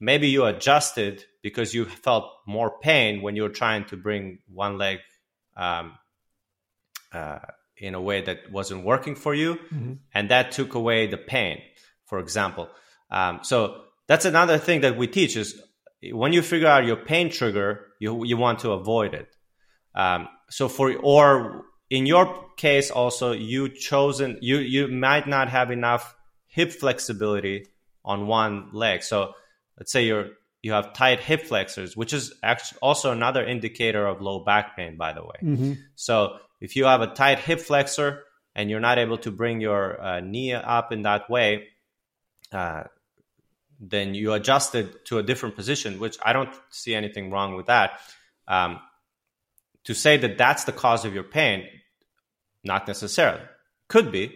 maybe you adjusted because you felt more pain when you were trying to bring one leg um, uh, in a way that wasn't working for you, and that took away the pain. For example, um, so that's another thing that we teach is when you figure out your pain trigger, you you want to avoid it. Um, so for or in your case also you chosen you you might not have enough hip flexibility on one leg. So let's say you're you have tight hip flexors, which is actually also another indicator of low back pain, by the way. So if you have a tight hip flexor and you're not able to bring your uh, knee up in that way, uh, then you adjust it to a different position, which I don't see anything wrong with that. Um, to say that that's the cause of your pain, not necessarily. Could be,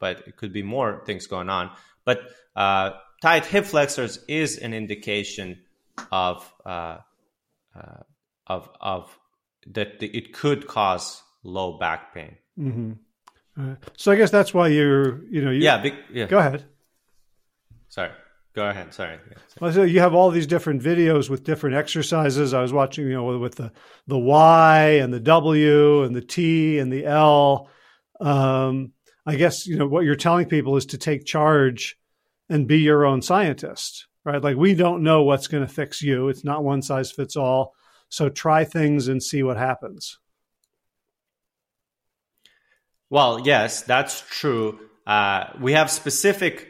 but it could be more things going on. But uh, tight hip flexors is an indication of uh, uh, of of that it could cause low back pain. So I guess that's why you're you know you, Yeah, big, yeah. Go ahead. Sorry, go ahead. Sorry. Yeah. Well, so you have all these different videos with different exercises. I was watching, you know, with the the Y and the W and the T and the L. Um, I guess you know what you're telling people is to take charge and be your own scientist, right? Like we don't know what's going to fix you. It's not one size fits all. So try things and see what happens. Well, yes, that's true. Uh, we have specific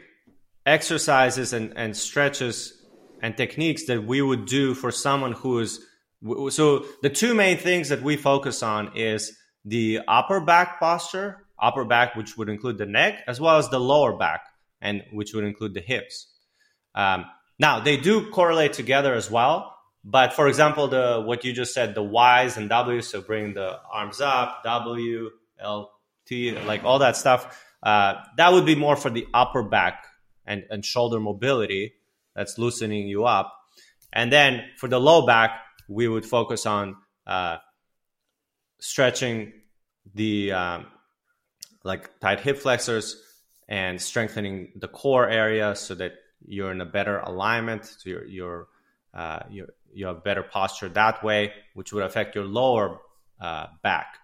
exercises and, and stretches and techniques that we would do for someone who is so the two main things that we focus on is the upper back posture upper back which would include the neck as well as the lower back and which would include the hips. Um, now they do correlate together as well but for example the what you just said the y's and w's so bring the arms up w l t like all that stuff uh, that would be more for the upper back and, and shoulder mobility that's loosening you up. And then for the low back, we would focus on uh, stretching the um, like tight hip flexors and strengthening the core area so that you're in a better alignment. So you're, you're, uh, you you have better posture that way, which would affect your lower uh, back.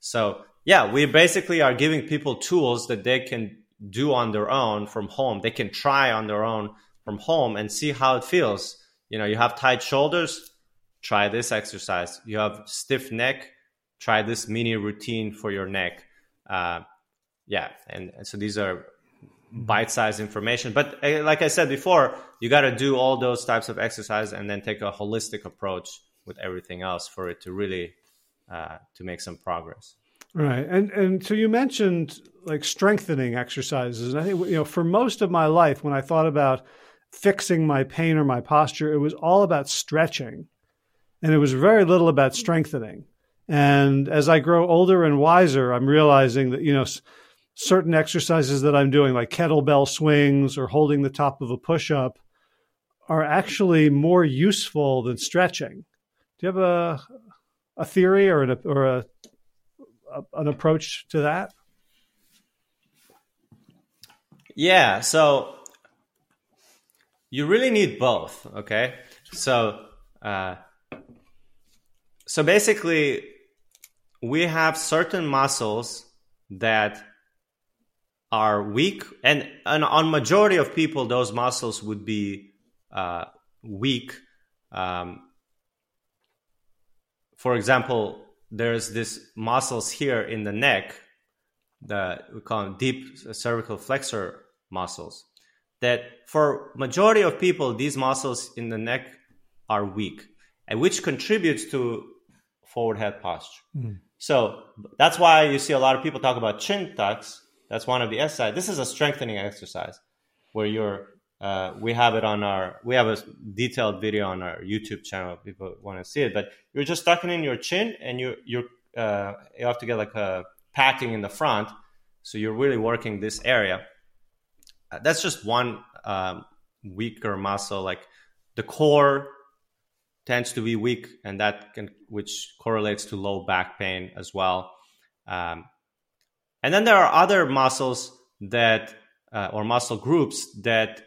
So yeah, we basically are giving people tools that they can do on their own from home. They can try on their own from home and see how it feels. You know, you have tight shoulders, try this exercise. You have stiff neck, try this mini routine for your neck. Uh, yeah, and, and, so these are bite-sized information. But uh, like I said before, you got to do all those types of exercise and then take a holistic approach with everything else for it to really uh, to make some progress. Right, and and so you mentioned like strengthening exercises, and I think you know for most of my life when I thought about fixing my pain or my posture, it was all about stretching, and it was very little about strengthening. And as I grow older and wiser, I'm realizing that you know certain exercises that I'm doing, like kettlebell swings or holding the top of a push up, are actually more useful than stretching. Do you have a a theory or an or a, an approach to that? Yeah, so you really need both. Okay, so uh, so basically, we have certain muscles that are weak and, and on majority of people those muscles would be uh, weak um, for example there's this muscles here in the neck that we call them deep cervical flexor muscles that for majority of people these muscles in the neck are weak and which contributes to forward head posture mm. so that's why you see a lot of people talk about chin tucks that's one of the S side. This is a strengthening exercise where you're. Uh, we have it on our. We have a detailed video on our YouTube channel. If people want to see it, but you're just tucking in your chin, and you you uh, you have to get like a packing in the front, so you're really working this area. Uh, that's just one um, weaker muscle. Like the core tends to be weak, and that can which correlates to low back pain as well. Um, and then there are other muscles that, uh, or muscle groups that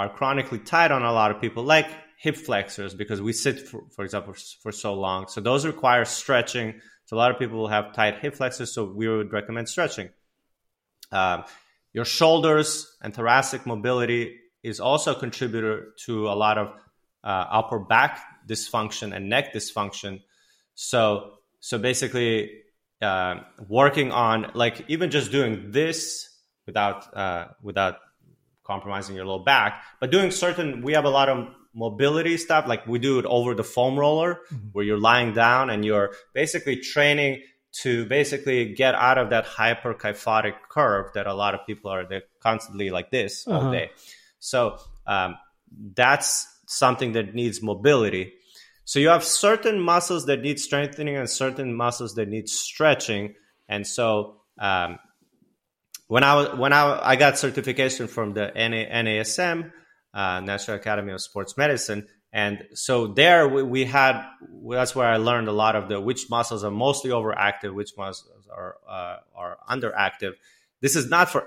are chronically tight on a lot of people, like hip flexors, because we sit, for, for example, for so long. So those require stretching. So a lot of people will have tight hip flexors, so we would recommend stretching. Um, your shoulders and thoracic mobility is also a contributor to a lot of uh, upper back dysfunction and neck dysfunction. So, so basically, uh, working on like even just doing this without uh, without compromising your low back, but doing certain. We have a lot of mobility stuff, like we do it over the foam roller, mm-hmm. where you're lying down and you're basically training to basically get out of that hyperkyphotic curve that a lot of people are they're constantly like this uh-huh. all day. So um, that's something that needs mobility. So you have certain muscles that need strengthening and certain muscles that need stretching. And so um, when I was, when I, I got certification from the NA, NASM, uh, National Academy of Sports Medicine, and so there we, we, had that's where I learned a lot of the which muscles are mostly overactive, which muscles are uh, are underactive. This is not for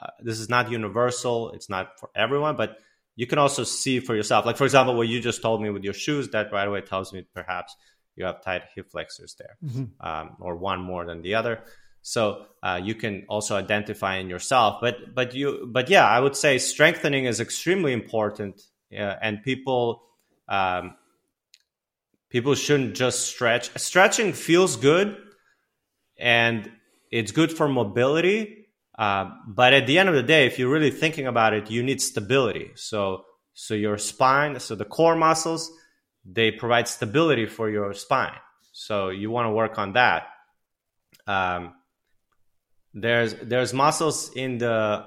uh, this is not universal. It's not for everyone, but you can also see for yourself. Like for example, what you just told me with your shoes, that right away tells me perhaps you have tight hip flexors there, mm-hmm. um, or one more than the other. So uh, you can also identify in yourself. But but you but yeah, I would say strengthening is extremely important, uh, and people um, people shouldn't just stretch. Stretching feels good, and it's good for mobility uh, but at the end of the day, if you're really thinking about it, you need stability. So, so your spine, so the core muscles, they provide stability for your spine. So you want to work on that. Um, there's there's muscles in the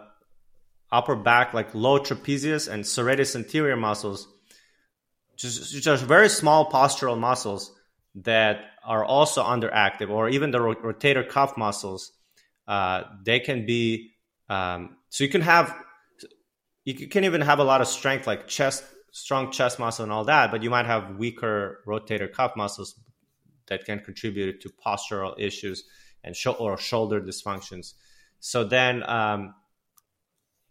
upper back, like low trapezius and serratus anterior muscles, just just very small postural muscles that are also underactive, or even the rotator cuff muscles. Uh, they can be um, so you can have you can even have a lot of strength like chest strong chest muscle and all that but you might have weaker rotator cuff muscles that can contribute to postural issues and sh- or shoulder dysfunctions so then um,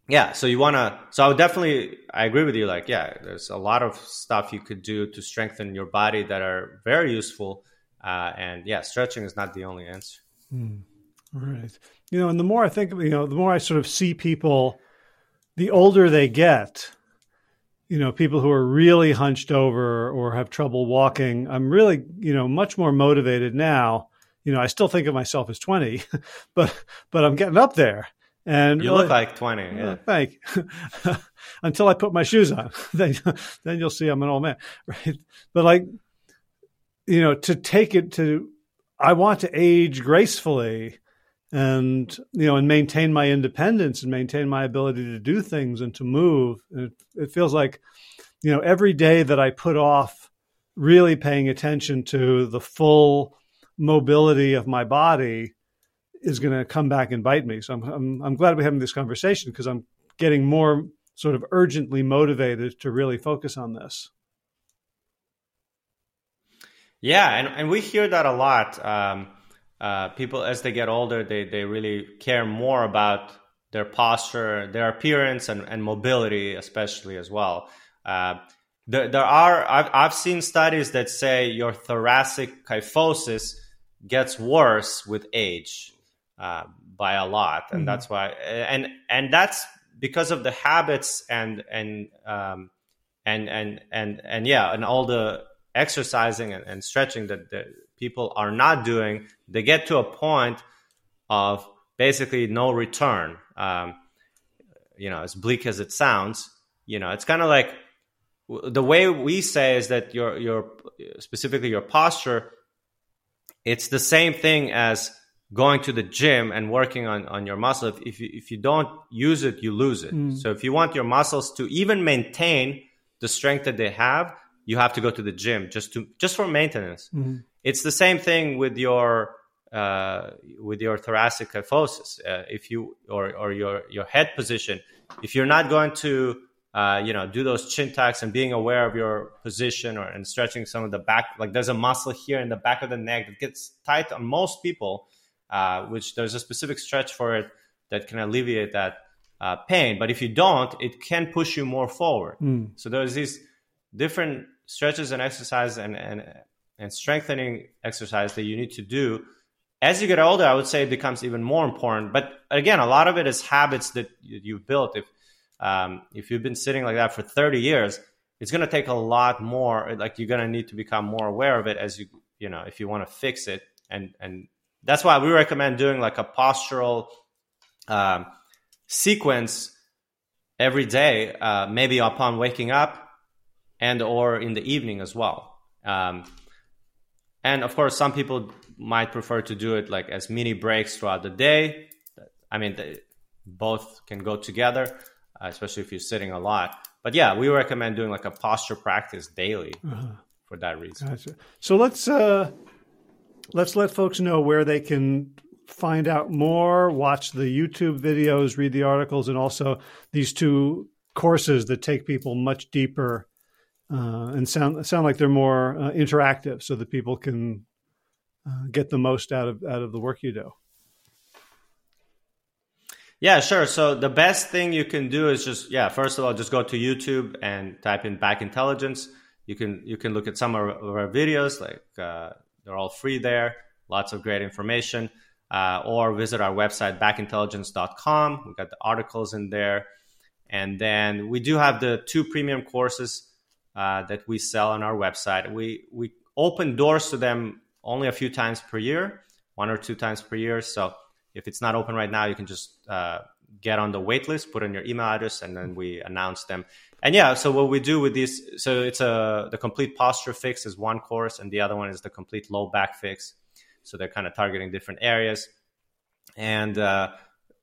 yeah so you want to so i would definitely i agree with you like yeah there's a lot of stuff you could do to strengthen your body that are very useful uh, and yeah stretching is not the only answer mm. Right. You know, and the more I think, you know, the more I sort of see people, the older they get, you know, people who are really hunched over or have trouble walking, I'm really, you know, much more motivated now. You know, I still think of myself as 20, but but I'm getting up there. And you look like 20. Uh, yeah. Thank. Until I put my shoes on, then then you'll see I'm an old man, right? But like, you know, to take it to, I want to age gracefully and you know and maintain my independence and maintain my ability to do things and to move it, it, feels like you know every day that i put off really paying attention to the full mobility of my body is going to come back and bite me. So i'm i'm, I'm glad we're having this conversation because i'm getting more sort of urgently motivated to really focus on this. Yeah and, and we hear that a lot um, uh, people as they get older they, they really care more about their posture their appearance and, and mobility especially as well. Uh, there, there are I've, I've seen studies that say your thoracic kyphosis gets worse with age uh, by a lot and mm-hmm. that's why and and that's because of the habits and and um, and and and and yeah and all the exercising and, and stretching that, that people are not doing, they get to a point of basically no return. Um, you know, as bleak as it sounds, you know, it's kind of like the way we say is that your your specifically your posture. It's the same thing as going to the gym and working on, on your muscle. If, if, you, if you don't use it, you lose it. Mm. So if you want your muscles to even maintain the strength that they have, you have to go to the gym just to just for maintenance. Mm-hmm. It's the same thing with your uh, with your thoracic kyphosis. Uh, if you or or your your head position, if you're not going to uh, you know do those chin tucks and being aware of your position or and stretching some of the back, like there's a muscle here in the back of the neck that gets tight on most people, uh, which there's a specific stretch for it that can alleviate that uh, pain. But if you don't, it can push you more forward. Mm. So there's these different stretches and exercise and, and and strengthening exercise that you need to do as you get older i would say it becomes even more important but again a lot of it is habits that you've built if um, if you've been sitting like that for 30 years it's going to take a lot more like you're going to need to become more aware of it as you you know if you want to fix it and and that's why we recommend doing like a postural um, sequence every day uh, maybe upon waking up and or in the evening as well. Um, and of course, some people might prefer to do it like as mini breaks throughout the day. I mean, both can go together, especially if you're sitting a lot. But yeah, we recommend doing like a posture practice daily uh-huh. for that reason. Gotcha. So let's uh, let's let folks know where they can find out more, watch the YouTube videos, read the articles, and also these two courses that take people much deeper uh, and sound sound like they're more uh, interactive, so that people can uh, get the most out of out of the work you do. Yeah, sure. So the best thing you can do is just yeah, first of all, just go to YouTube and type in back intelligence. You can you can look at some of our videos, like uh, they're all free there. Lots of great information. Uh, or visit our website backintelligence.com. We've got the articles in there. And then we do have the two premium courses uh, that we sell on our website. We we open doors to them only a few times per year, one or two times per year. So if it's not open right now, you can just uh, get on the wait list, put in your email address, and then we announce them. And yeah, so what we do with these, so it's a the complete posture fix is one course, and the other one is the complete low back fix. So they're kind of targeting different areas, and uh,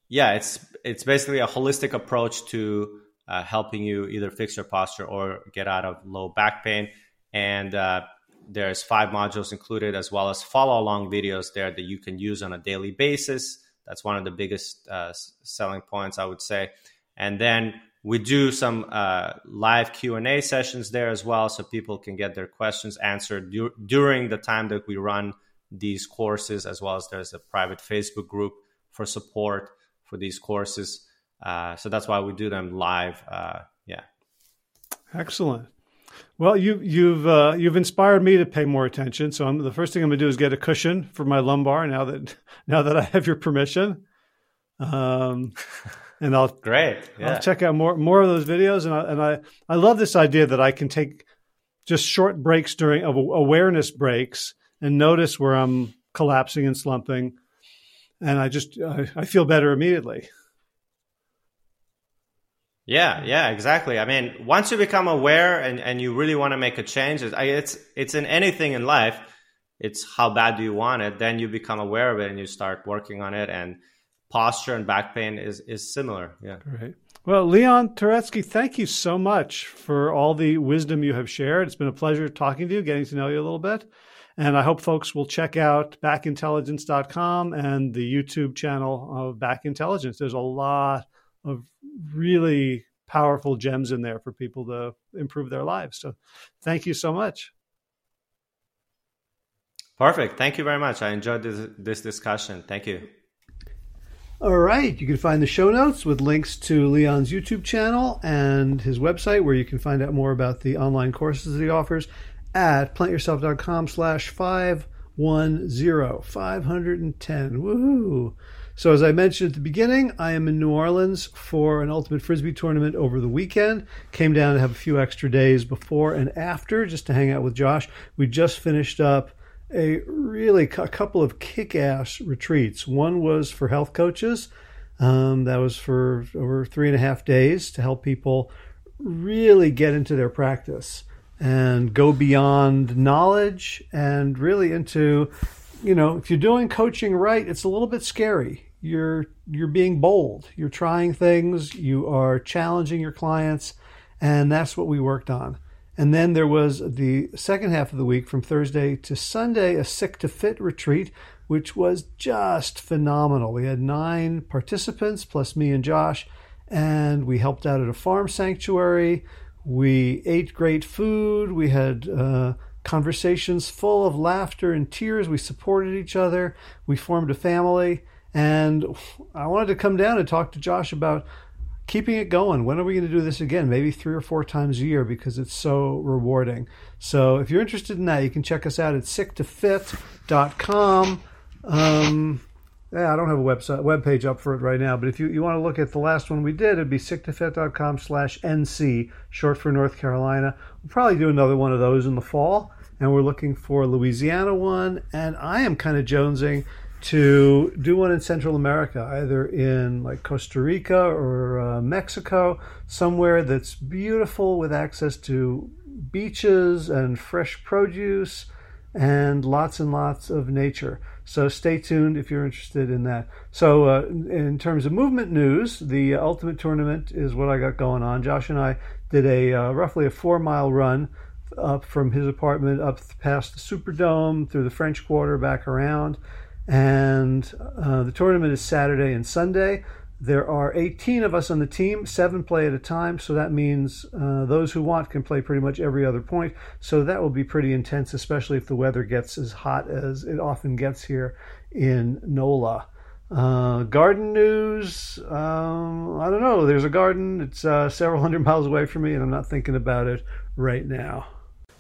yeah, it's it's basically a holistic approach to uh, helping you either fix your posture or get out of low back pain. And uh, there's five modules included, as well as follow along videos there that you can use on a daily basis. That's one of the biggest uh, selling points, I would say. And then we do some uh, live q&a sessions there as well so people can get their questions answered du- during the time that we run these courses as well as there's a private facebook group for support for these courses uh, so that's why we do them live. Uh, yeah. Excellent. Well, you, you've uh, you've inspired me to pay more attention. So I'm, the first thing I'm going to do is get a cushion for my lumbar. Now that now that I have your permission, um, and I'll great. Yeah. I'll check out more more of those videos, and I and I I love this idea that I can take just short breaks during awareness breaks and notice where I'm collapsing and slumping, and I just I, I feel better immediately. Yeah, yeah, exactly. I mean, once you become aware and, and you really want to make a change, it's it's it's in anything in life. It's how bad do you want it? Then you become aware of it and you start working on it. And posture and back pain is is similar. Yeah. Right. Well, Leon Turetsky, thank you so much for all the wisdom you have shared. It's been a pleasure talking to you, getting to know you a little bit. And I hope folks will check out backintelligence.com and the YouTube channel of Back Intelligence. There's a lot of really powerful gems in there for people to improve their lives. So thank you so much. Perfect. Thank you very much. I enjoyed this, this discussion. Thank you. All right. You can find the show notes with links to Leon's YouTube channel and his website where you can find out more about the online courses that he offers at plantyourself.com slash 510, 510. Woohoo. So, as I mentioned at the beginning, I am in New Orleans for an Ultimate Frisbee tournament over the weekend. Came down to have a few extra days before and after just to hang out with Josh. We just finished up a really a couple of kick-ass retreats. One was for health coaches. Um, that was for over three and a half days to help people really get into their practice and go beyond knowledge and really into, you know, if you're doing coaching right, it's a little bit scary. You're you're being bold. You're trying things. You are challenging your clients, and that's what we worked on. And then there was the second half of the week from Thursday to Sunday, a sick to fit retreat, which was just phenomenal. We had nine participants plus me and Josh, and we helped out at a farm sanctuary. We ate great food. We had uh, conversations full of laughter and tears. We supported each other. We formed a family. And I wanted to come down and talk to Josh about keeping it going. When are we going to do this again? Maybe three or four times a year because it's so rewarding. So if you're interested in that, you can check us out at sicktofit.com. Um, yeah, I don't have a website web page up for it right now, but if you, you want to look at the last one we did, it'd be sicktofit.com slash NC, short for North Carolina. We'll probably do another one of those in the fall, and we're looking for a Louisiana one, and I am kind of jonesing to do one in Central America, either in like Costa Rica or uh, Mexico, somewhere that's beautiful with access to beaches and fresh produce and lots and lots of nature. So stay tuned if you're interested in that. So, uh, in terms of movement news, the Ultimate Tournament is what I got going on. Josh and I did a uh, roughly a four mile run up from his apartment up past the Superdome through the French Quarter back around and uh, the tournament is Saturday and Sunday. There are 18 of us on the team, seven play at a time, so that means uh, those who want can play pretty much every other point. So that will be pretty intense, especially if the weather gets as hot as it often gets here in NOLA. Uh, garden news, um, I don't know. There's a garden, it's uh, several hundred miles away from me, and I'm not thinking about it right now.